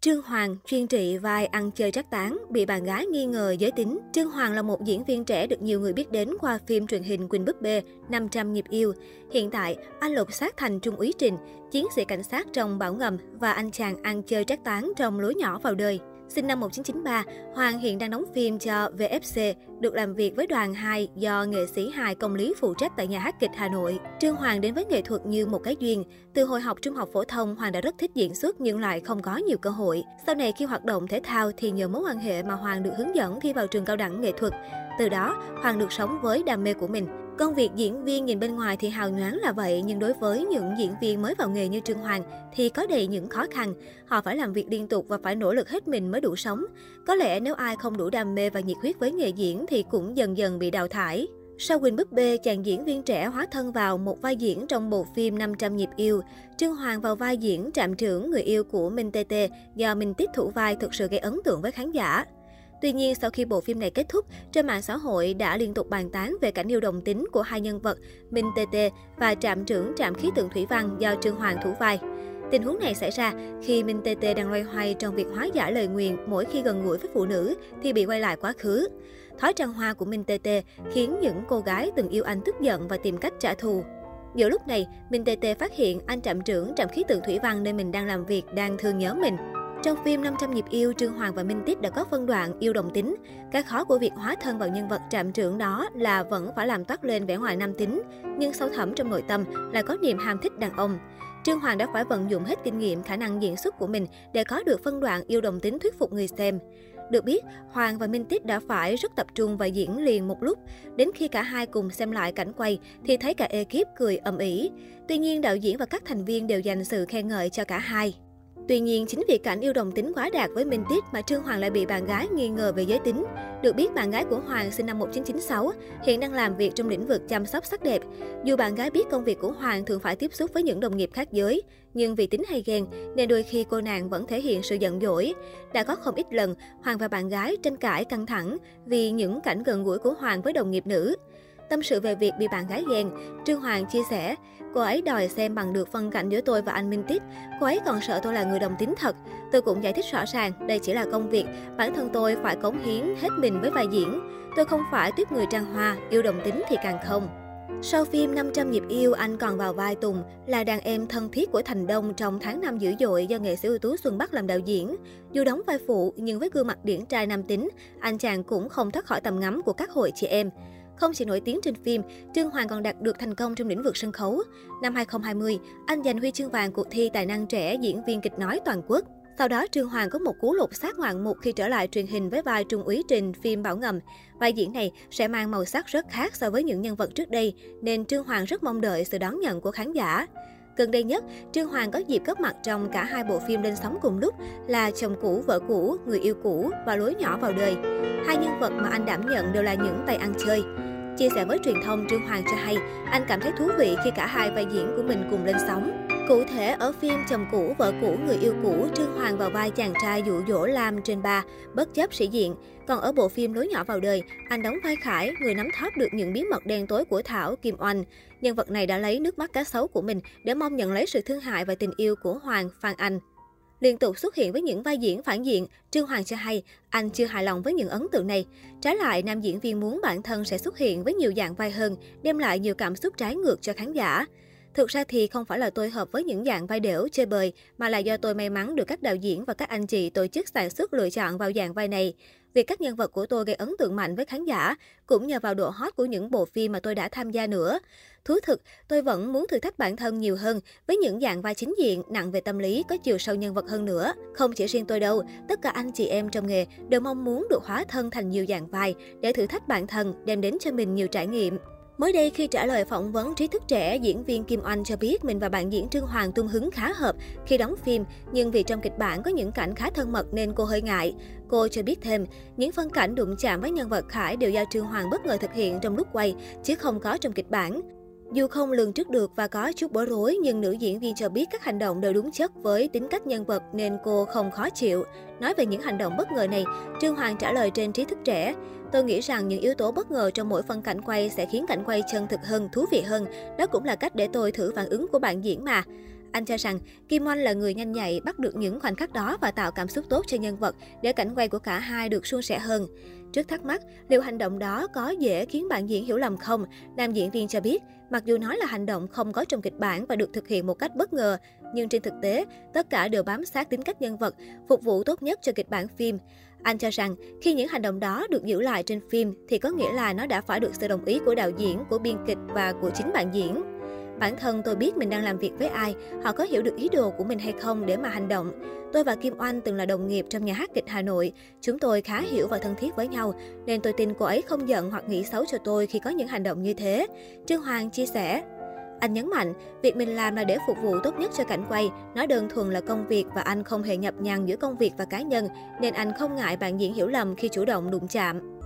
Trương Hoàng chuyên trị vai ăn chơi trác tán, bị bạn gái nghi ngờ giới tính. Trương Hoàng là một diễn viên trẻ được nhiều người biết đến qua phim truyền hình Quỳnh búp bê 500 nhịp yêu. Hiện tại, anh lột xác thành Trung úy Trình, chiến sĩ cảnh sát trong Bảo Ngầm và anh chàng ăn chơi trác tán trong Lối nhỏ vào đời. Sinh năm 1993, Hoàng hiện đang đóng phim cho VFC, được làm việc với đoàn 2 do nghệ sĩ hài công lý phụ trách tại nhà hát kịch Hà Nội. Trương Hoàng đến với nghệ thuật như một cái duyên. Từ hồi học trung học phổ thông, Hoàng đã rất thích diễn xuất nhưng lại không có nhiều cơ hội. Sau này khi hoạt động thể thao thì nhờ mối quan hệ mà Hoàng được hướng dẫn thi vào trường cao đẳng nghệ thuật. Từ đó, Hoàng được sống với đam mê của mình. Công việc diễn viên nhìn bên ngoài thì hào nhoáng là vậy, nhưng đối với những diễn viên mới vào nghề như Trương Hoàng thì có đầy những khó khăn. Họ phải làm việc liên tục và phải nỗ lực hết mình mới đủ sống. Có lẽ nếu ai không đủ đam mê và nhiệt huyết với nghề diễn thì cũng dần dần bị đào thải. Sau Quỳnh búp bê, chàng diễn viên trẻ hóa thân vào một vai diễn trong bộ phim 500 nhịp yêu. Trương Hoàng vào vai diễn trạm trưởng người yêu của Minh TT do Minh Tít thủ vai thực sự gây ấn tượng với khán giả. Tuy nhiên, sau khi bộ phim này kết thúc, trên mạng xã hội đã liên tục bàn tán về cảnh yêu đồng tính của hai nhân vật Minh TT và trạm trưởng trạm khí tượng thủy văn do Trương Hoàng thủ vai. Tình huống này xảy ra khi Minh TT đang loay hoay trong việc hóa giải lời nguyền mỗi khi gần gũi với phụ nữ thì bị quay lại quá khứ. Thói trăng hoa của Minh TT khiến những cô gái từng yêu anh tức giận và tìm cách trả thù. Giữa lúc này, Minh TT phát hiện anh trạm trưởng trạm khí tượng thủy văn nơi mình đang làm việc đang thương nhớ mình. Trong phim 500 nhịp yêu, Trương Hoàng và Minh Tít đã có phân đoạn yêu đồng tính. Cái khó của việc hóa thân vào nhân vật trạm trưởng đó là vẫn phải làm toát lên vẻ ngoài nam tính, nhưng sâu thẳm trong nội tâm là có niềm ham thích đàn ông. Trương Hoàng đã phải vận dụng hết kinh nghiệm, khả năng diễn xuất của mình để có được phân đoạn yêu đồng tính thuyết phục người xem. Được biết, Hoàng và Minh Tít đã phải rất tập trung và diễn liền một lúc. Đến khi cả hai cùng xem lại cảnh quay thì thấy cả ekip cười ầm ĩ. Tuy nhiên, đạo diễn và các thành viên đều dành sự khen ngợi cho cả hai. Tuy nhiên, chính vì cảnh yêu đồng tính quá đạt với Minh Tiết mà Trương Hoàng lại bị bạn gái nghi ngờ về giới tính. Được biết, bạn gái của Hoàng sinh năm 1996, hiện đang làm việc trong lĩnh vực chăm sóc sắc đẹp. Dù bạn gái biết công việc của Hoàng thường phải tiếp xúc với những đồng nghiệp khác giới, nhưng vì tính hay ghen nên đôi khi cô nàng vẫn thể hiện sự giận dỗi. Đã có không ít lần, Hoàng và bạn gái tranh cãi căng thẳng vì những cảnh gần gũi của Hoàng với đồng nghiệp nữ. Tâm sự về việc bị bạn gái ghen, Trương Hoàng chia sẻ, cô ấy đòi xem bằng được phân cảnh giữa tôi và anh Minh Tít. Cô ấy còn sợ tôi là người đồng tính thật. Tôi cũng giải thích rõ ràng, đây chỉ là công việc, bản thân tôi phải cống hiến hết mình với vai diễn. Tôi không phải tiếp người trang hoa, yêu đồng tính thì càng không. Sau phim 500 nhịp yêu, anh còn vào vai Tùng, là đàn em thân thiết của Thành Đông trong tháng năm dữ dội do nghệ sĩ ưu tú Xuân Bắc làm đạo diễn. Dù đóng vai phụ, nhưng với gương mặt điển trai nam tính, anh chàng cũng không thoát khỏi tầm ngắm của các hội chị em. Không chỉ nổi tiếng trên phim, Trương Hoàng còn đạt được thành công trong lĩnh vực sân khấu. Năm 2020, anh giành huy chương vàng cuộc thi tài năng trẻ diễn viên kịch nói toàn quốc. Sau đó, Trương Hoàng có một cú lột xác ngoạn mục khi trở lại truyền hình với vai Trung úy Trình phim Bảo Ngầm. Vai diễn này sẽ mang màu sắc rất khác so với những nhân vật trước đây, nên Trương Hoàng rất mong đợi sự đón nhận của khán giả. Gần đây nhất, Trương Hoàng có dịp góp mặt trong cả hai bộ phim lên sóng cùng lúc là Chồng cũ, vợ cũ, Người yêu cũ và Lối nhỏ vào đời. Hai nhân vật mà anh đảm nhận đều là những tay ăn chơi. Chia sẻ với truyền thông, Trương Hoàng cho hay anh cảm thấy thú vị khi cả hai vai diễn của mình cùng lên sóng. Cụ thể, ở phim Chồng cũ, vợ cũ, người yêu cũ, Trương Hoàng vào vai chàng trai dụ dỗ Lam trên ba, bất chấp sĩ diện. Còn ở bộ phim Lối nhỏ vào đời, anh đóng vai Khải, người nắm thóp được những bí mật đen tối của Thảo, Kim Oanh. Nhân vật này đã lấy nước mắt cá sấu của mình để mong nhận lấy sự thương hại và tình yêu của Hoàng, Phan Anh. Liên tục xuất hiện với những vai diễn phản diện, Trương Hoàng cho hay anh chưa hài lòng với những ấn tượng này. Trái lại, nam diễn viên muốn bản thân sẽ xuất hiện với nhiều dạng vai hơn, đem lại nhiều cảm xúc trái ngược cho khán giả. Thực ra thì không phải là tôi hợp với những dạng vai đểu, chơi bời, mà là do tôi may mắn được các đạo diễn và các anh chị tổ chức sản xuất lựa chọn vào dạng vai này. Việc các nhân vật của tôi gây ấn tượng mạnh với khán giả cũng nhờ vào độ hot của những bộ phim mà tôi đã tham gia nữa. Thú thực, tôi vẫn muốn thử thách bản thân nhiều hơn với những dạng vai chính diện, nặng về tâm lý, có chiều sâu nhân vật hơn nữa. Không chỉ riêng tôi đâu, tất cả anh chị em trong nghề đều mong muốn được hóa thân thành nhiều dạng vai để thử thách bản thân, đem đến cho mình nhiều trải nghiệm. Mới đây khi trả lời phỏng vấn trí thức trẻ, diễn viên Kim Oanh cho biết mình và bạn diễn Trương Hoàng tung hứng khá hợp khi đóng phim, nhưng vì trong kịch bản có những cảnh khá thân mật nên cô hơi ngại. Cô cho biết thêm, những phân cảnh đụng chạm với nhân vật Khải đều do Trương Hoàng bất ngờ thực hiện trong lúc quay, chứ không có trong kịch bản. Dù không lường trước được và có chút bối rối, nhưng nữ diễn viên cho biết các hành động đều đúng chất với tính cách nhân vật nên cô không khó chịu. Nói về những hành động bất ngờ này, Trương Hoàng trả lời trên trí thức trẻ. Tôi nghĩ rằng những yếu tố bất ngờ trong mỗi phân cảnh quay sẽ khiến cảnh quay chân thực hơn, thú vị hơn. Đó cũng là cách để tôi thử phản ứng của bạn diễn mà. Anh cho rằng Kim Oanh là người nhanh nhạy, bắt được những khoảnh khắc đó và tạo cảm xúc tốt cho nhân vật để cảnh quay của cả hai được suôn sẻ hơn. Trước thắc mắc, liệu hành động đó có dễ khiến bạn diễn hiểu lầm không? Nam diễn viên cho biết, mặc dù nói là hành động không có trong kịch bản và được thực hiện một cách bất ngờ, nhưng trên thực tế, tất cả đều bám sát tính cách nhân vật, phục vụ tốt nhất cho kịch bản phim. Anh cho rằng, khi những hành động đó được giữ lại trên phim thì có nghĩa là nó đã phải được sự đồng ý của đạo diễn, của biên kịch và của chính bạn diễn. Bản thân tôi biết mình đang làm việc với ai, họ có hiểu được ý đồ của mình hay không để mà hành động. Tôi và Kim Oanh từng là đồng nghiệp trong nhà hát kịch Hà Nội. Chúng tôi khá hiểu và thân thiết với nhau, nên tôi tin cô ấy không giận hoặc nghĩ xấu cho tôi khi có những hành động như thế. Trương Hoàng chia sẻ. Anh nhấn mạnh, việc mình làm là để phục vụ tốt nhất cho cảnh quay, nó đơn thuần là công việc và anh không hề nhập nhằng giữa công việc và cá nhân, nên anh không ngại bạn diễn hiểu lầm khi chủ động đụng chạm.